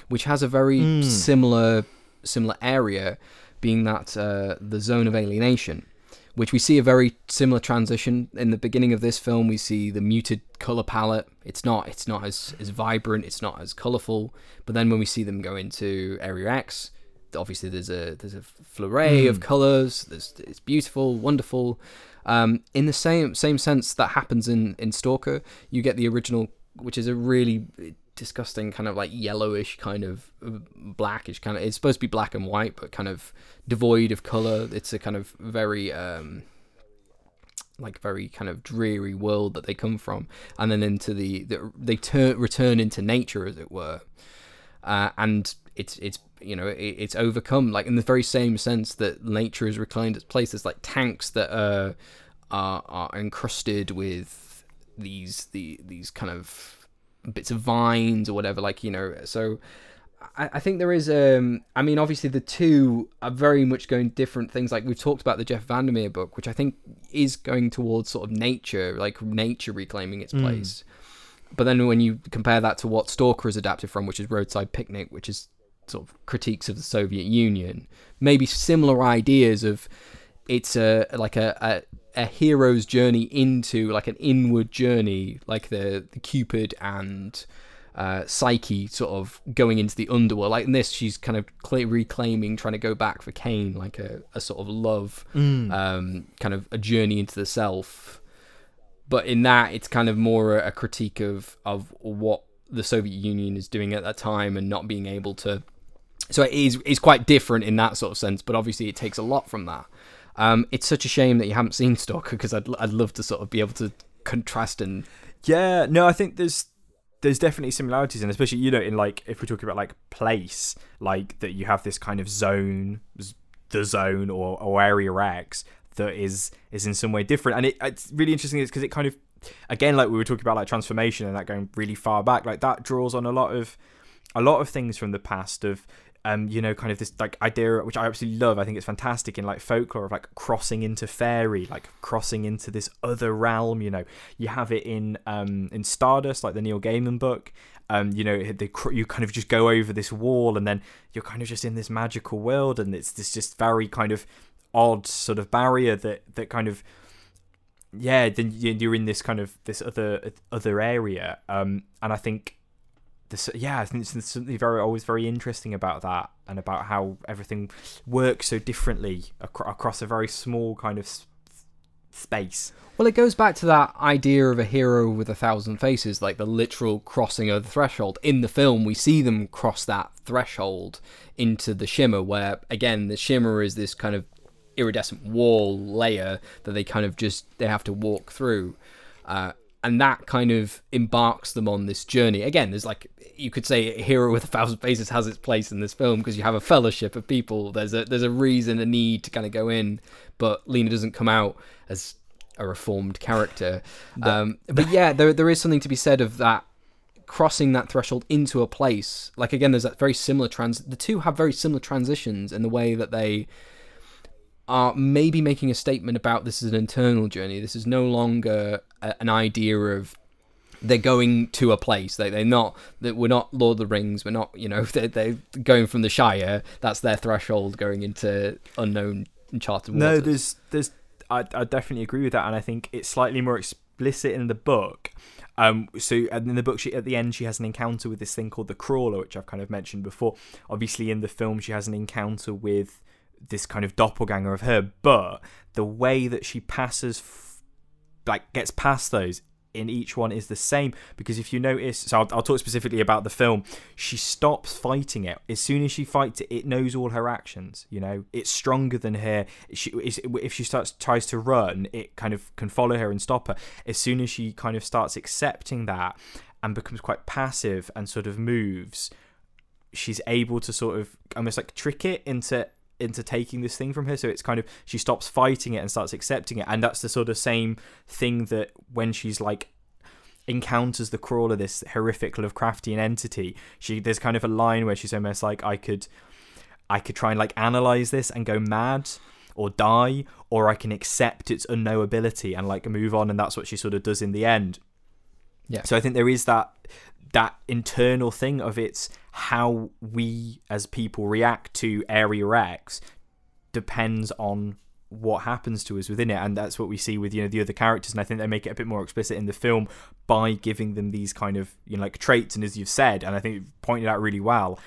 which has a very similar similar area, being that uh, the zone of alienation. Which we see a very similar transition in the beginning of this film. We see the muted color palette. It's not it's not as as vibrant. It's not as colorful. But then when we see them go into Area X, obviously there's a there's a flurry of colors. There's it's beautiful, wonderful. Um, in the same same sense that happens in in Stalker, you get the original, which is a really disgusting kind of like yellowish kind of uh, blackish kind of. It's supposed to be black and white, but kind of devoid of color. It's a kind of very um, like very kind of dreary world that they come from, and then into the, the they turn return into nature, as it were, uh, and it's it's you know it, it's overcome like in the very same sense that nature has reclaimed its place. There's like tanks that are are, are encrusted with these the these kind of bits of vines or whatever, like you know. So I, I think there is um I mean obviously the two are very much going different things like we've talked about the Jeff Vandermeer book which I think is going towards sort of nature like nature reclaiming its place but then when you compare that to what Stalker is adapted from which is Roadside Picnic which is sort of critiques of the Soviet Union maybe similar ideas of it's a like a, a a hero's journey into like an inward journey like the the Cupid and uh, Psyche sort of going into the underworld. Like in this, she's kind of cl- reclaiming, trying to go back for Kane, like a, a sort of love, um, kind of a journey into the self. But in that, it's kind of more a, a critique of of what the Soviet Union is doing at that time and not being able to. So it is is quite different in that sort of sense, but obviously it takes a lot from that. Um, it's such a shame that you haven't seen Stalker because I'd I'd love to sort of be able to contrast and Yeah, no, I think there's there's definitely similarities, and especially you know in like if we're talking about like place, like that you have this kind of zone, the zone or or area X that is is in some way different, and it, it's really interesting because it kind of again like we were talking about like transformation and that going really far back, like that draws on a lot of a lot of things from the past of um, you know, kind of this like idea which I absolutely love. I think it's fantastic in like folklore of like crossing into fairy, like crossing into this other realm. You know, you have it in um in Stardust, like the Neil Gaiman book. Um, you know, they you kind of just go over this wall, and then you're kind of just in this magical world, and it's this just very kind of odd sort of barrier that that kind of yeah then you- you're in this kind of this other other area um and i think this yeah i think there's something very always very interesting about that and about how everything works so differently acro- across a very small kind of space Well, it goes back to that idea of a hero with a thousand faces, like the literal crossing of the threshold. In the film, we see them cross that threshold into the shimmer, where again, the shimmer is this kind of iridescent wall layer that they kind of just they have to walk through, uh, and that kind of embarks them on this journey. Again, there's like you could say a hero with a thousand faces has its place in this film because you have a fellowship of people. There's a there's a reason, a need to kind of go in, but Lena doesn't come out as a reformed character. Um, but yeah, there there is something to be said of that crossing that threshold into a place. Like again, there's that very similar trans. The two have very similar transitions in the way that they are maybe making a statement about this is an internal journey. This is no longer a, an idea of they're going to a place. They they're not that we're not Lord of the Rings. We're not you know they're, they're going from the Shire. That's their threshold going into unknown uncharted waters. No, there's there's I, I definitely agree with that, and I think it's slightly more explicit in the book. Um, so in the book, she at the end she has an encounter with this thing called the crawler, which I've kind of mentioned before. Obviously, in the film, she has an encounter with this kind of doppelganger of her, but the way that she passes, f- like gets past those in each one is the same because if you notice so I'll, I'll talk specifically about the film. She stops fighting it. As soon as she fights it it knows all her actions you know? It's stronger than her. She, is- if she starts tries to run it kind of can follow her and stop her. As soon as she kind of starts accepting that and becomes quite passive and sort of moves she's able to sort of almost like trick it into into taking this thing from her. So it's kind of she stops fighting it and starts accepting it, and that's the sort of same thing that when she's like encounters the crawler, this horrific Lovecraftian entity. She there's kind of a line where she's almost like I could, I could try and like analyze this and go mad or die, or I can accept its unknowability and like move on, and that's what she sort of does in the end. Yeah. So I think there is that that internal thing of it's how we as people react to Area X depends on what happens to us within it. And that's what we see with you know the other characters. And I think they make it a bit more explicit in the film by giving them these kind of you know like traits. And as you've said and I think you've pointed out really well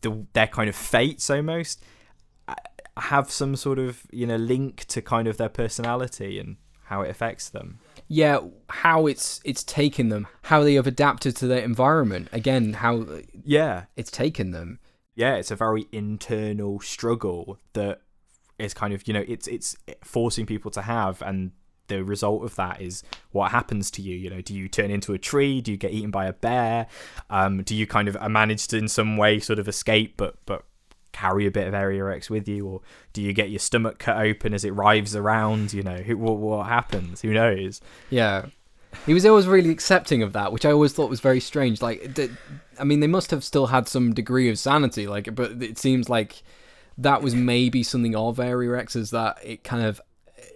the their kind of fates almost uh, have some sort of you know link to kind of their personality. And how it affects them. Yeah how it's it's taken them how they have adapted to their environment. Again how yeah. it's taken them. Yeah it's a very internal struggle that is kind of you know it's it's forcing people to have and the result of that is what happens to you. You know do you turn into a tree? Do you get eaten by a bear? Um, do you kind of manage to in some way sort of escape but but carry a bit of area x with you or do you get your stomach cut open as it rives around you know? Who, what, what happens? Who knows? Yeah. He was always really accepting of that which i always thought was very strange. Like I mean they must have still had some degree of sanity like but it seems like that was maybe something of area x is that it kind of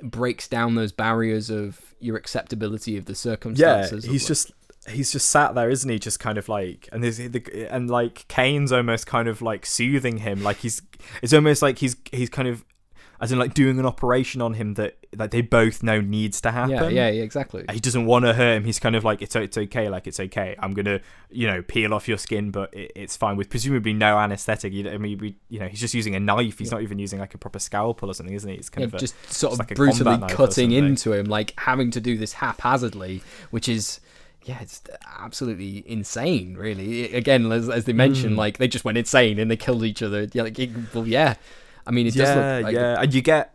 breaks down those barriers of your acceptability of the circumstances of, he's just he's just sat there isn't he just kind of like and there's the and like kane's almost kind of like soothing him like he's it's almost like he's he's kind of as in like doing an operation on him that that they both know needs to happen yeah yeah yeah exactly he doesn't want to hurt him. He's kind of like, it's it's okay, like it's okay. I'm gonna, you know, peel off your skin, but it, it's fine with presumably no anesthetic. You know, I mean, we, you know, he's just using a knife. He's not even using like a proper scalpel or something, isn't he? It's kind Yeah, of a, just sort of like brutally combat knife or cutting into him, like having to do this haphazardly, which is yeah, it's absolutely insane. Really, again, as, as they mentioned, Hmm. like they just went insane and they killed each other. Yeah, like, it- well, yeah. I mean, it yeah, does look like yeah, and you get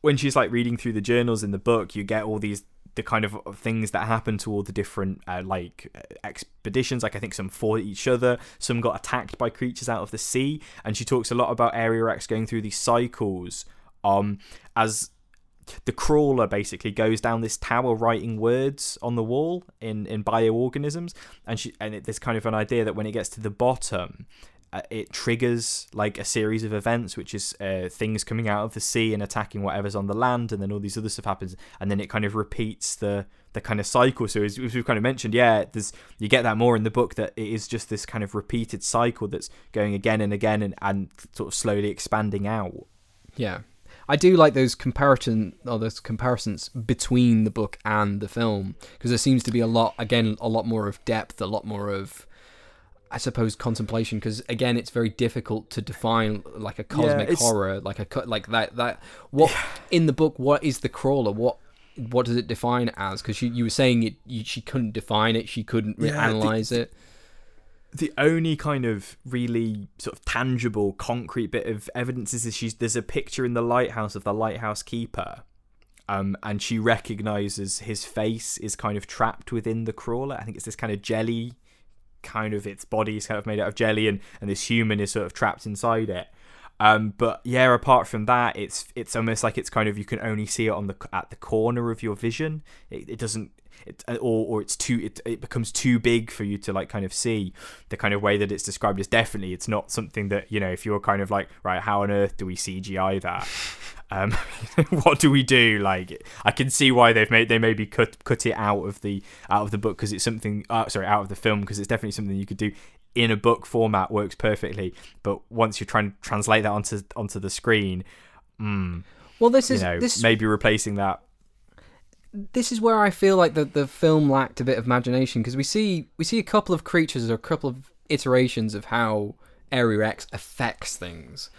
when she's like reading through the journals in the book, you get all these the kind of things that happen to all the different uh, like uh, expeditions. Like I think some fought each other, some got attacked by creatures out of the sea, and she talks a lot about Area X going through these cycles. Um, as the crawler basically goes down this tower writing words on the wall in in bioorganisms and she and it, kind of an idea that when it gets to the bottom uh, it triggers like a series of events which is uh, things coming out of the sea and attacking whatever's on the land and then all these other stuff happens and then it kind of repeats the the kind of cycle so as, as we've kind of mentioned yeah there's you get that more in the book that it is just this kind of repeated cycle that's going again and again and, and sort of slowly expanding out Yeah. I do like those comparison or those comparisons between the book and the film because there seems to be a lot again a lot more of depth, a lot more of I suppose contemplation because again it's very difficult to define like a cosmic it's- horror like a like that that what in the book what is the crawler? What what does it define as? Because you, you were saying it you, she couldn't define it she couldn't Yeah, the- analyze it the only kind of really sort of tangible, concrete bit of evidence is she's there's a picture in the lighthouse of the lighthouse keeper, um, and she recognizes his face is kind of trapped within the crawler. I think it's this kind of jelly, kind of its body is kind of made out of jelly, and and this human is sort of trapped inside it. Um, but yeah, apart from that, it's it's almost like it's kind of you can only see it on the at the corner of your vision. It, it doesn't, it, or or it's too it, it becomes too big for you to like kind of see. The kind of way that it's described is definitely it's not something that you know if you're kind of like right, how on earth do we CGI that? Um, what do we do? Like, I can see why they've made they maybe cut cut it out of the out of the book because it's something. Uh, sorry, out of the film because it's definitely something you could do in a book format works perfectly. But once you're trying to translate that onto onto the screen, mm, well this you is know, this is maybe replacing that. This is where I feel like the the film lacked a bit of imagination because we see we see a couple of creatures or a couple of iterations of how Area X affects things.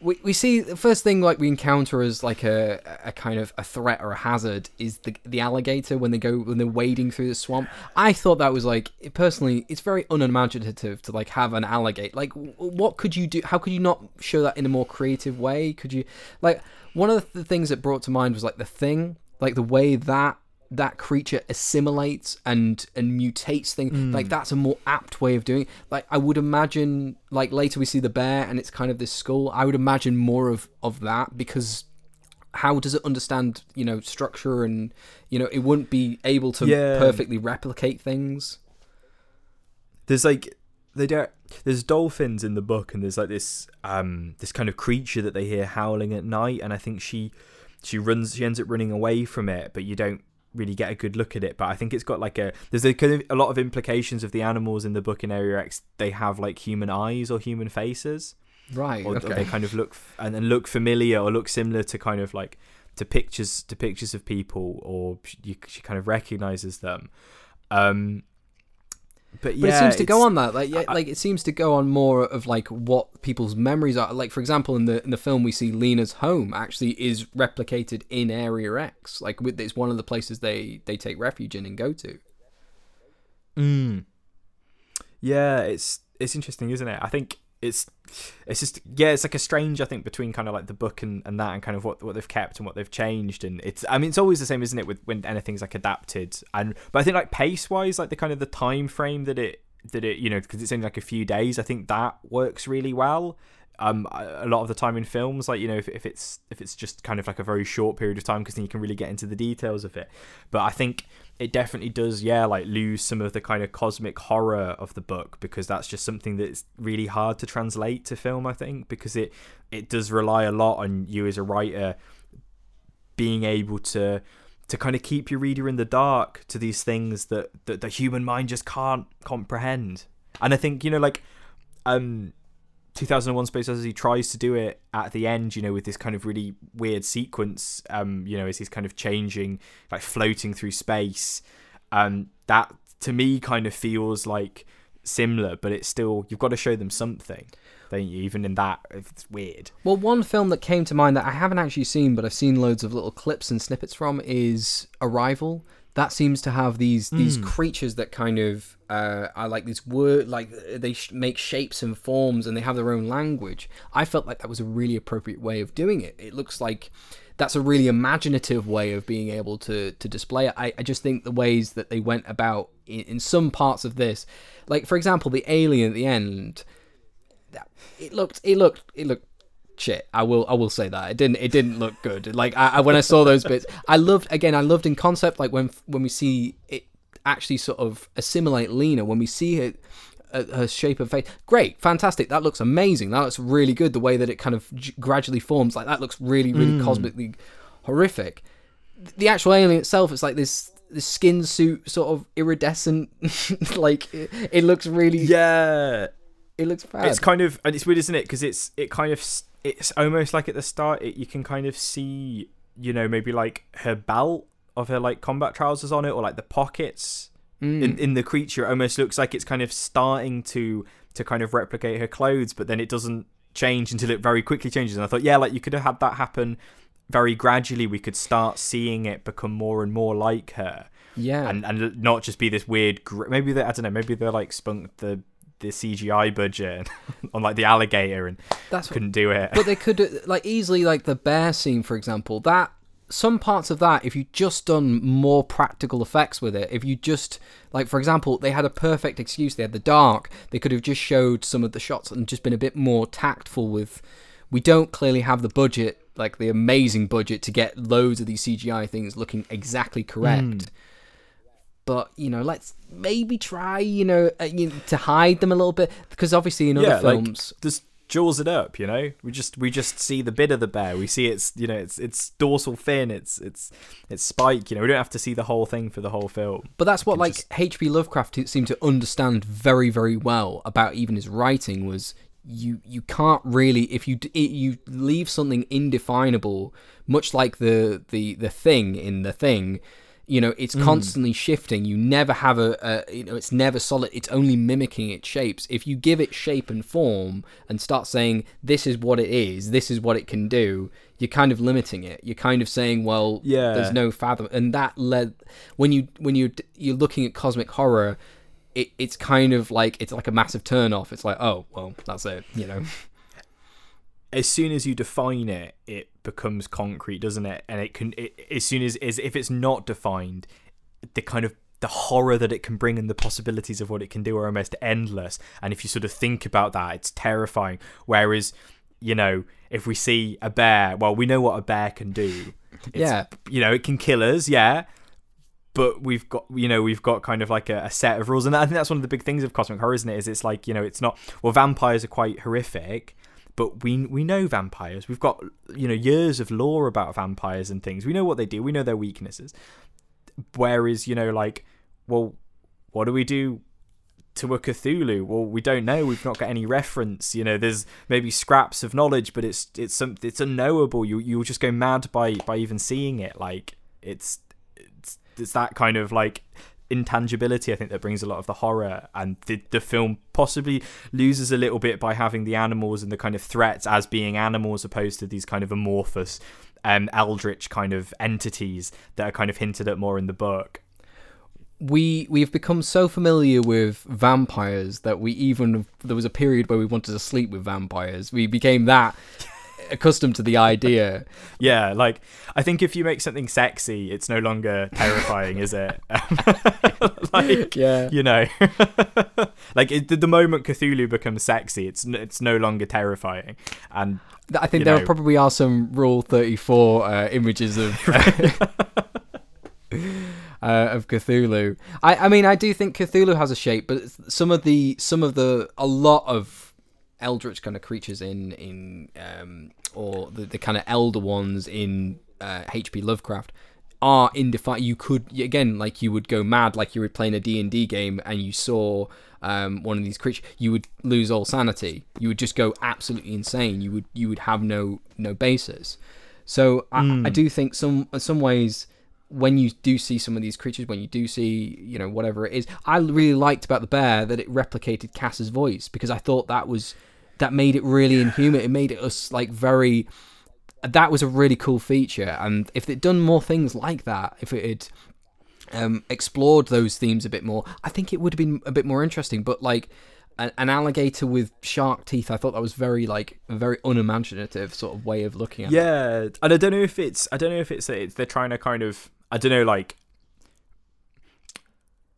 We, we see the first thing like we encounter as like a, a kind of a threat or a hazard is the the alligator when they go when they're wading through the swamp. I thought that was like personally it's very unimaginative to like have an alligator. Like what could you do? How could you not show that in a more creative way? Could you like one of the things that brought to mind was like the thing, like the way that that creature assimilates and and mutates things like that's a more apt way of doing it. like i would imagine like later we see the bear and it's kind of this skull i would imagine more of of that because how does it understand you know structure and you know it wouldn't be able to Yeah. perfectly replicate things there's like they don't there's dolphins in the book and there's like this um this kind of creature that they hear howling at night and i think she she runs she ends up running away from it but you don't really get a good look at it. But i think it's got like a there's a kind of a lot of implications of the animals in the book in area x. They have like human eyes or human faces. Right or, or they kind of look and, and look familiar or look similar to kind of like to pictures to pictures of people or she, you, she kind of recognizes them. Um but yeah But it seems to go on that, like, yeah, like it seems to go on more of like what people's memories are. Like, for example, in the in the film, we see Lena's home actually is replicated in Area X. Like, with it's one of the places they they take refuge in and go to. Mm. Yeah, it's it's interesting, isn't it? I think it's it's just yeah, it's like a strange I think between kind of like the book and, and that and kind of what what they've kept and what they've changed and it's I mean it's always the same, isn't it, with when anything's like adapted and but I think like pace wise, like the kind of the time frame that it that it you know because it's only like a few days, I think that works really well. Um, a lot of the time in films, like you know, if, if it's if it's just kind of like a very short period of time, because then you can really get into the details of it. But I think it definitely does, yeah, like lose some of the kind of cosmic horror of the book because that's just something that's really hard to translate to film. I think because it it does rely a lot on you as a writer being able to to kind of keep your reader in the dark to these things that that the human mind just can't comprehend. And I think you know, like, um, 2001 Space Odyssey tries to do it at the end, you know, with this kind of really weird sequence, um, you know, as he's kind of changing, like floating through space. Um, that to me kind of feels like similar, but it's still you've got to show them something, don't you? Even in that, it's weird. Well, one film that came to mind that I haven't actually seen, but I've seen loads of little clips and snippets from is Arrival. That seems to have these these creatures that kind of uh, are like this word, like they sh- make shapes and forms, and they have their own language. I felt like that was a really appropriate way of doing it. It looks like that's a really imaginative way of being able to to display it. I, I just think the ways that they went about in, in some parts of this, like for example, the alien at the end, that it looked it looked it looked shit. I will i will say that. It didn't it didn't look good. Like I, I when i saw those bits i loved again i loved in concept like when when we see it actually sort of assimilate lena when we see her her shape of face. Great fantastic. That looks amazing. That looks really good the way that it kind of g- gradually forms. Like that looks really really hmm. cosmically horrific. The actual alien itself is like this this skin suit sort of iridescent like it, it looks really Yeah, it looks bad it's kind of and it's weird isn't it? Because it's it kind of it's almost like at the start it, you can kind of see you know maybe like her belt of her like combat trousers on it or like the pockets hmm. in, in the creature it almost looks like it's kind of starting to to kind of replicate her clothes but then it doesn't change until it very quickly changes and i thought yeah like you could have had that happen very gradually we could start seeing it become more and more like her yeah and and not just be this weird. Gr- maybe they I don't know. Maybe they're like spunked the the CGI budget on like the alligator and That's what- couldn't do it. but they could like easily like the bear scene for example that some parts of that if you just done more practical effects with it if you just like for example they had a perfect excuse they had the dark they could have just showed some of the shots and just been a bit more tactful with we don't clearly have the budget like the amazing budget to get loads of these cgi things looking exactly correct hmm. But you know let's maybe try you know, uh, you know to hide them a little bit because obviously in other yeah, films like just jaws it up. You know, we just we just see the bit of the bear. We see its you know its its dorsal fin, its its its spike. You know, we don't have to see the whole thing for the whole film. But that's what like just- H.P. Lovecraft seemed to understand very very well about even his writing was you you can't really if you you leave something indefinable much like the the the thing in the thing you know it's hmm. constantly shifting. You never have a, a you know it's never solid it's only mimicking its shapes. If you give it shape and form and start saying this is what it is this is what it can do you're kind of limiting it. You're kind of saying well Yeah. there's no fathom and that led when you when you you're looking at cosmic horror it, it's kind of like it's like a massive turn off. It's like oh well that's it you know as soon as you define it, it becomes concrete, doesn't it? And it can, it, as soon as, as if it's not defined, the kind of the horror that it can bring and the possibilities of what it can do are almost endless. And if you sort of think about that, it's terrifying. Whereas, you know, if we see a bear, well, we know what a bear can do. It's, Yeah. You know, it can kill us, yeah. But we've got, you know, we've got kind of like a, a set of rules, and I think that's one of the big things of cosmic horror, isn't it? Is it's like, you know, it's not. Well, vampires are quite horrific, but we we know vampires. We've got, you know, years of lore about vampires and things. We know what they do. We know their weaknesses. Whereas, you know, like, well, what do we do to a Cthulhu? Well, we don't know. We've not got any reference. You know, there's maybe scraps of knowledge, but it's it's some it's unknowable. You you'll just go mad by by even seeing it. Like it's it's it's that kind of like intangibility I think that brings a lot of the horror and the the film possibly loses a little bit by having the animals and the kind of threats as being animals opposed to these kind of amorphous um eldritch kind of entities that are kind of hinted at more in the book. we we've become so familiar with vampires that we even there was a period where we wanted to sleep with vampires. We became that accustomed to the idea. Yeah, like I think if you make something sexy, it's no longer terrifying, is it? like, Yeah. you know, like it, the moment Cthulhu becomes sexy, it's it's no longer terrifying, and I think there know. probably are some Rule Thirty Four uh, images of. Uh, of Cthulhu, I, I mean, I do think Cthulhu has a shape, but some of the some of the a lot of eldritch kind of creatures in in um, or the, the kind of elder ones in uh, H.P. Lovecraft are indefinable. You could again, like you would go mad, like you were playing a D and D game and you saw um, one of these creatures, you would lose all sanity. You would just go absolutely insane. You would you would have no no basis. So I, I do think some in some ways when you do see some of these creatures, when you do see, you know, whatever it is, I really liked about the bear that it replicated Cass's voice because I thought that was that made it really inhuman. It made it us like very. That was a really cool feature, and if they'd done more things like that, if it had um, explored those themes a bit more, I think it would have been a bit more interesting. But like an, an alligator with shark teeth, I thought that was very like a very unimaginative sort of way of looking at it. yeah, and I don't know if it's I don't know if it's it's they're trying to kind of I don't know like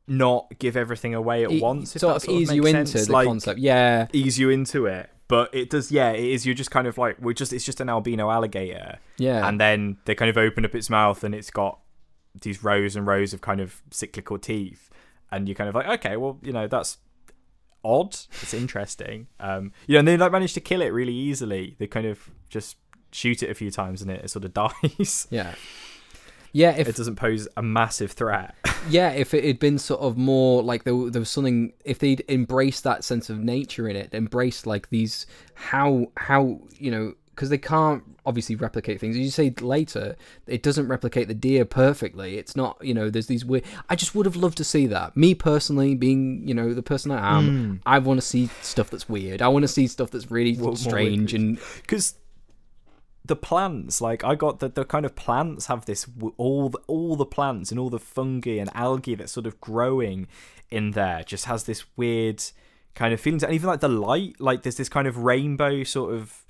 not give everything away at It once. If sort that of sort of ease you makes into sense. the like, concept. Yeah, ease you into it. But it does, yeah. It is. You're just kind of like we're just. It's just an albino alligator, yeah. and then they kind of open up its mouth, and it's got these rows and rows of kind of cyclical teeth, and you're kind of like, okay, well, you know, that's odd. It's interesting. Um, you know, and they like manage to kill it really easily. They kind of just shoot it a few times, and it, it sort of dies. yeah. Yeah, if it doesn't pose a massive threat. yeah, if it had been sort of more like there, there was something, if they'd embraced that sense of nature in it, embraced like these how how you know because they can't obviously replicate things. As you say later, it doesn't replicate the deer perfectly. It's not you know there's these weird. I just would have loved to see that. Me personally, being you know the person I am, hmm. I want to see stuff that's weird. I want to see stuff that's really strange and because the plants like i got that the kind of plants have this all the, all the plants and all the fungi and algae that's sort of growing in there just has this weird kind of feelings and even like the light like there's this kind of rainbow sort of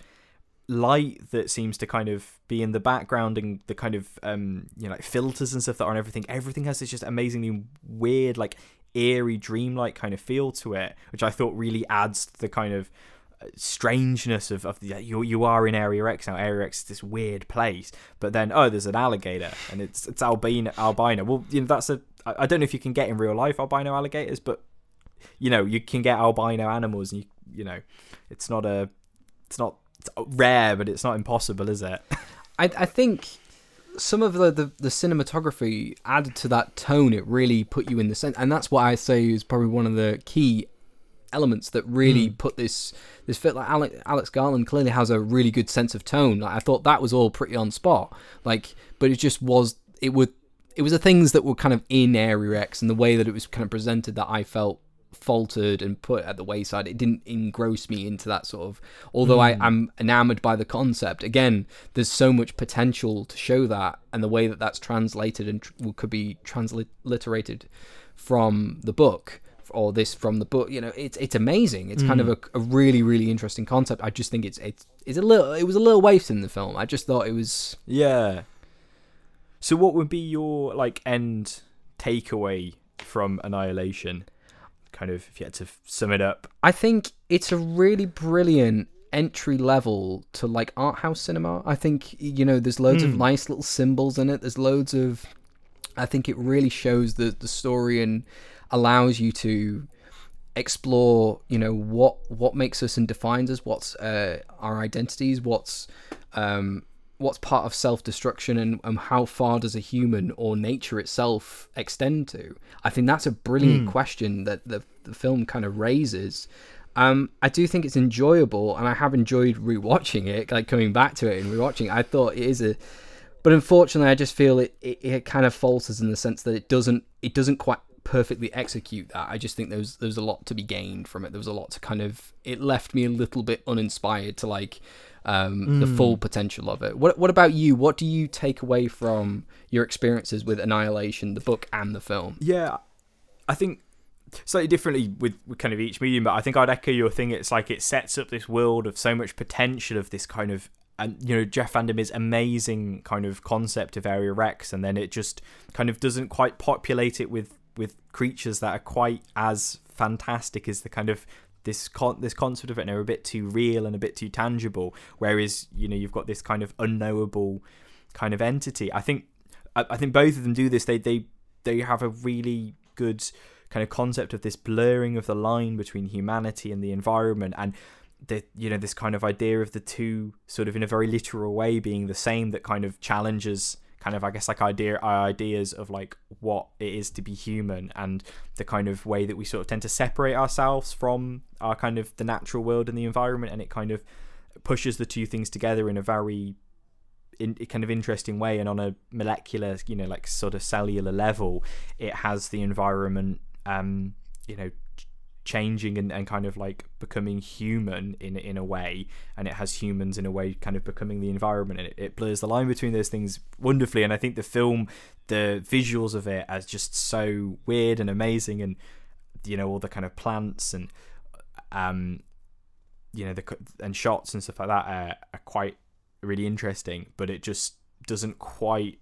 light that seems to kind of be in the background and the kind of um you know like filters and stuff that are on everything everything has this just amazingly weird like eerie dreamlike kind of feel to it which i thought really adds to the kind of uh, strangeness of, of the you you are in area x now area x is this weird place but then oh there's an alligator and it's it's albino albino. Well you know that's a i don't know if you can get in real life albino alligators but you know you can get albino animals and you you know it's not a it's not it's rare but it's not impossible is it I, I think some of the, the, the cinematography added to that tone. It really put you in the sense, and that's what I say is probably one of the key elements that really hmm. put this this fit. Like Alex, Alex Garland clearly has a really good sense of tone. Like, I thought that was all pretty on spot. Like, but it just was it would it was the things that were kind of in Area X and the way that it was kind of presented that I felt faltered and put at the wayside. It didn't engross me into that sort of. Although I hmm. am enamored by the concept. Again, there's so much potential to show that, and the way that that's translated and tr- could be transliterated from the book or this from the book. You know, it's it's amazing. It's kind of hmm. a, a really really interesting concept. I just think it's it's it's a little it was a little wasted in the film. I just thought it was Yeah. So what would be your like end takeaway from Annihilation? Kind of if you had to sum it up. I think it's a really brilliant entry level to like art house cinema. I think you know there's loads of nice little symbols in it. There's loads of I think it really shows the the story and allows you to explore you know what what makes us and defines us what's uh, our identities what's um what's part of self-destruction and, and how far does a human or nature itself extend to i think that's a brilliant question that the, the film kind of raises um i do think it's enjoyable and i have enjoyed rewatching it like coming back to it and rewatching it. i thought it is a but unfortunately i just feel it, it, it kind of falters in the sense that it doesn't it doesn't quite perfectly execute that. I just think there was there was a lot to be gained from it. There was a lot to kind of it left me a little bit uninspired to like um the full potential of it. What what about you? What do you take away from your experiences with annihilation the book and the film? Yeah, I think slightly differently with, with kind of each medium, but I think I'd echo your thing. It's like it sets up this world of so much potential of this kind of and you know Jeff Vandermeer's amazing kind of concept of Area X, and then it just kind of doesn't quite populate it with with creatures that are quite as fantastic as the kind of this con- this concept of it and are a bit too real and a bit too tangible. Whereas you know you've got this kind of unknowable kind of entity. I think I, I think both of them do this. They they they have a really good kind of concept of this blurring of the line between humanity and the environment and the you know this kind of idea of the two sort of in a very literal way being the same that kind of challenges kind of I guess like idea ideas of like what it is to be human and the kind of way that we sort of tend to separate ourselves from our kind of the natural world and the environment and it kind of pushes the two things together in a very in kind of interesting way and on a molecular you know like sort of cellular level it has the environment um you know changing and, and kind of like becoming human in in a way and it has humans in a way kind of becoming the environment and it, it blurs the line between those things wonderfully and i think the film the visuals of it as just so weird and amazing and you know all the kind of plants and um you know the and shots and stuff like that are, are quite really interesting but it just doesn't quite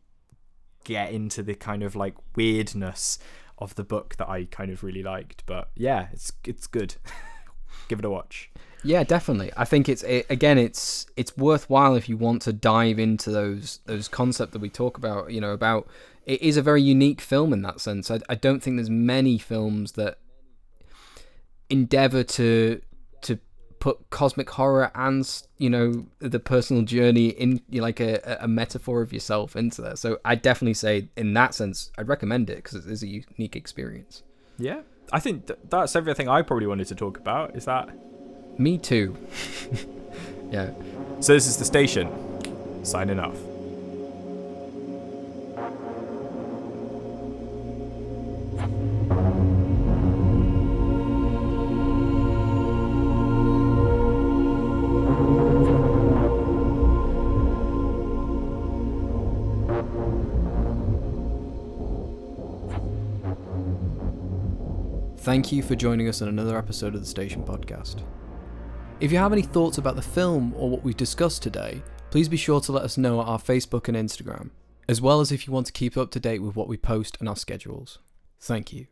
get into the kind of like weirdness of the book that I kind of really liked but yeah it's it's good give it a watch Yeah, definitely. I think it's it, again, it's it's worthwhile if you want to dive into those those concepts that we talk about. You know, about it is a very unique film in that sense. I, I don't think there's many films that endeavor to put cosmic horror and you know the personal journey in you like a, a metaphor of yourself into there. So I definitely say in that sense, I'd recommend it because it is a unique experience. yeah I think th- that's everything I probably wanted to talk about is that Me too. yeah. so this is the station signing off Thank you for joining us on another episode of the Station Podcast. If you have any thoughts about the film or what we've discussed today, please be sure to let us know at our Facebook and Instagram, as well as if you want to keep up to date with what we post and our schedules. Thank you.